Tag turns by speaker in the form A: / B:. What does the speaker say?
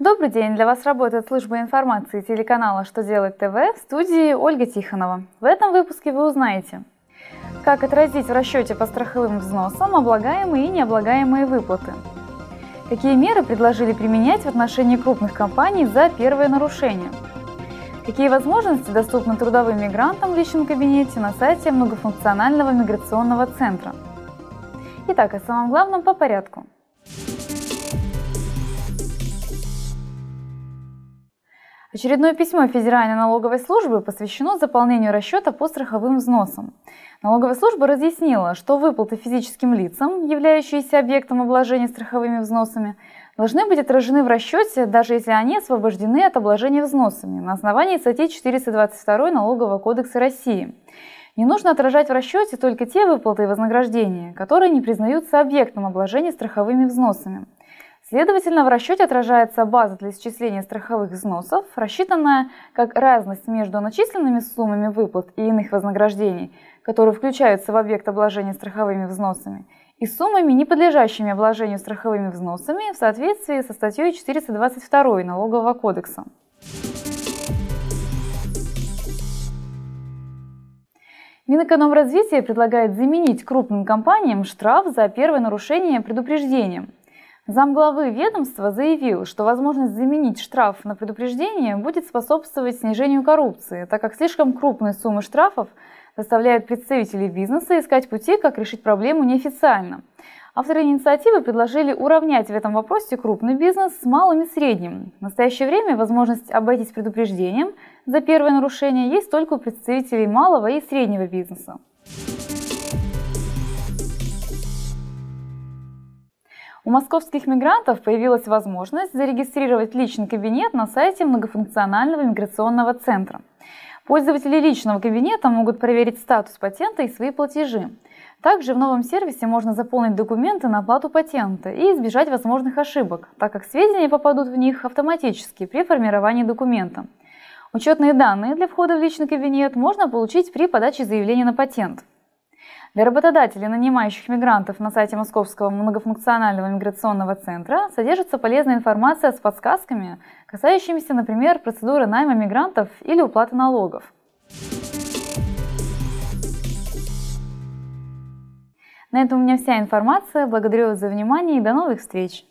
A: Добрый день! Для вас работает служба информации телеканала «Что делать ТВ» в студии Ольга Тихонова. В этом выпуске вы узнаете, как отразить в расчете по страховым взносам облагаемые и необлагаемые выплаты, какие меры предложили применять в отношении крупных компаний за первое нарушение, какие возможности доступны трудовым мигрантам в личном кабинете на сайте многофункционального миграционного центра. Итак, о самом главном по порядку – Очередное письмо Федеральной налоговой службы посвящено заполнению расчета по страховым взносам. Налоговая служба разъяснила, что выплаты физическим лицам, являющиеся объектом обложения страховыми взносами, должны быть отражены в расчете, даже если они освобождены от обложения взносами на основании статьи 422 Налогового кодекса России. Не нужно отражать в расчете только те выплаты и вознаграждения, которые не признаются объектом обложения страховыми взносами. Следовательно, в расчете отражается база для исчисления страховых взносов, рассчитанная как разность между начисленными суммами выплат и иных вознаграждений, которые включаются в объект обложения страховыми взносами, и суммами, не подлежащими обложению страховыми взносами в соответствии со статьей 422 Налогового кодекса. Минэкономразвитие предлагает заменить крупным компаниям штраф за первое нарушение предупреждением – Замглавы ведомства заявил, что возможность заменить штраф на предупреждение будет способствовать снижению коррупции, так как слишком крупные суммы штрафов заставляют представителей бизнеса искать пути, как решить проблему неофициально. Авторы инициативы предложили уравнять в этом вопросе крупный бизнес с малым и средним. В настоящее время возможность обойтись предупреждением за первое нарушение есть только у представителей малого и среднего бизнеса. У московских мигрантов появилась возможность зарегистрировать личный кабинет на сайте многофункционального миграционного центра. Пользователи личного кабинета могут проверить статус патента и свои платежи. Также в новом сервисе можно заполнить документы на оплату патента и избежать возможных ошибок, так как сведения попадут в них автоматически при формировании документа. Учетные данные для входа в личный кабинет можно получить при подаче заявления на патент. Для работодателей, нанимающих мигрантов на сайте Московского многофункционального миграционного центра содержится полезная информация с подсказками, касающимися, например, процедуры найма мигрантов или уплаты налогов. На этом у меня вся информация. Благодарю вас за внимание и до новых встреч!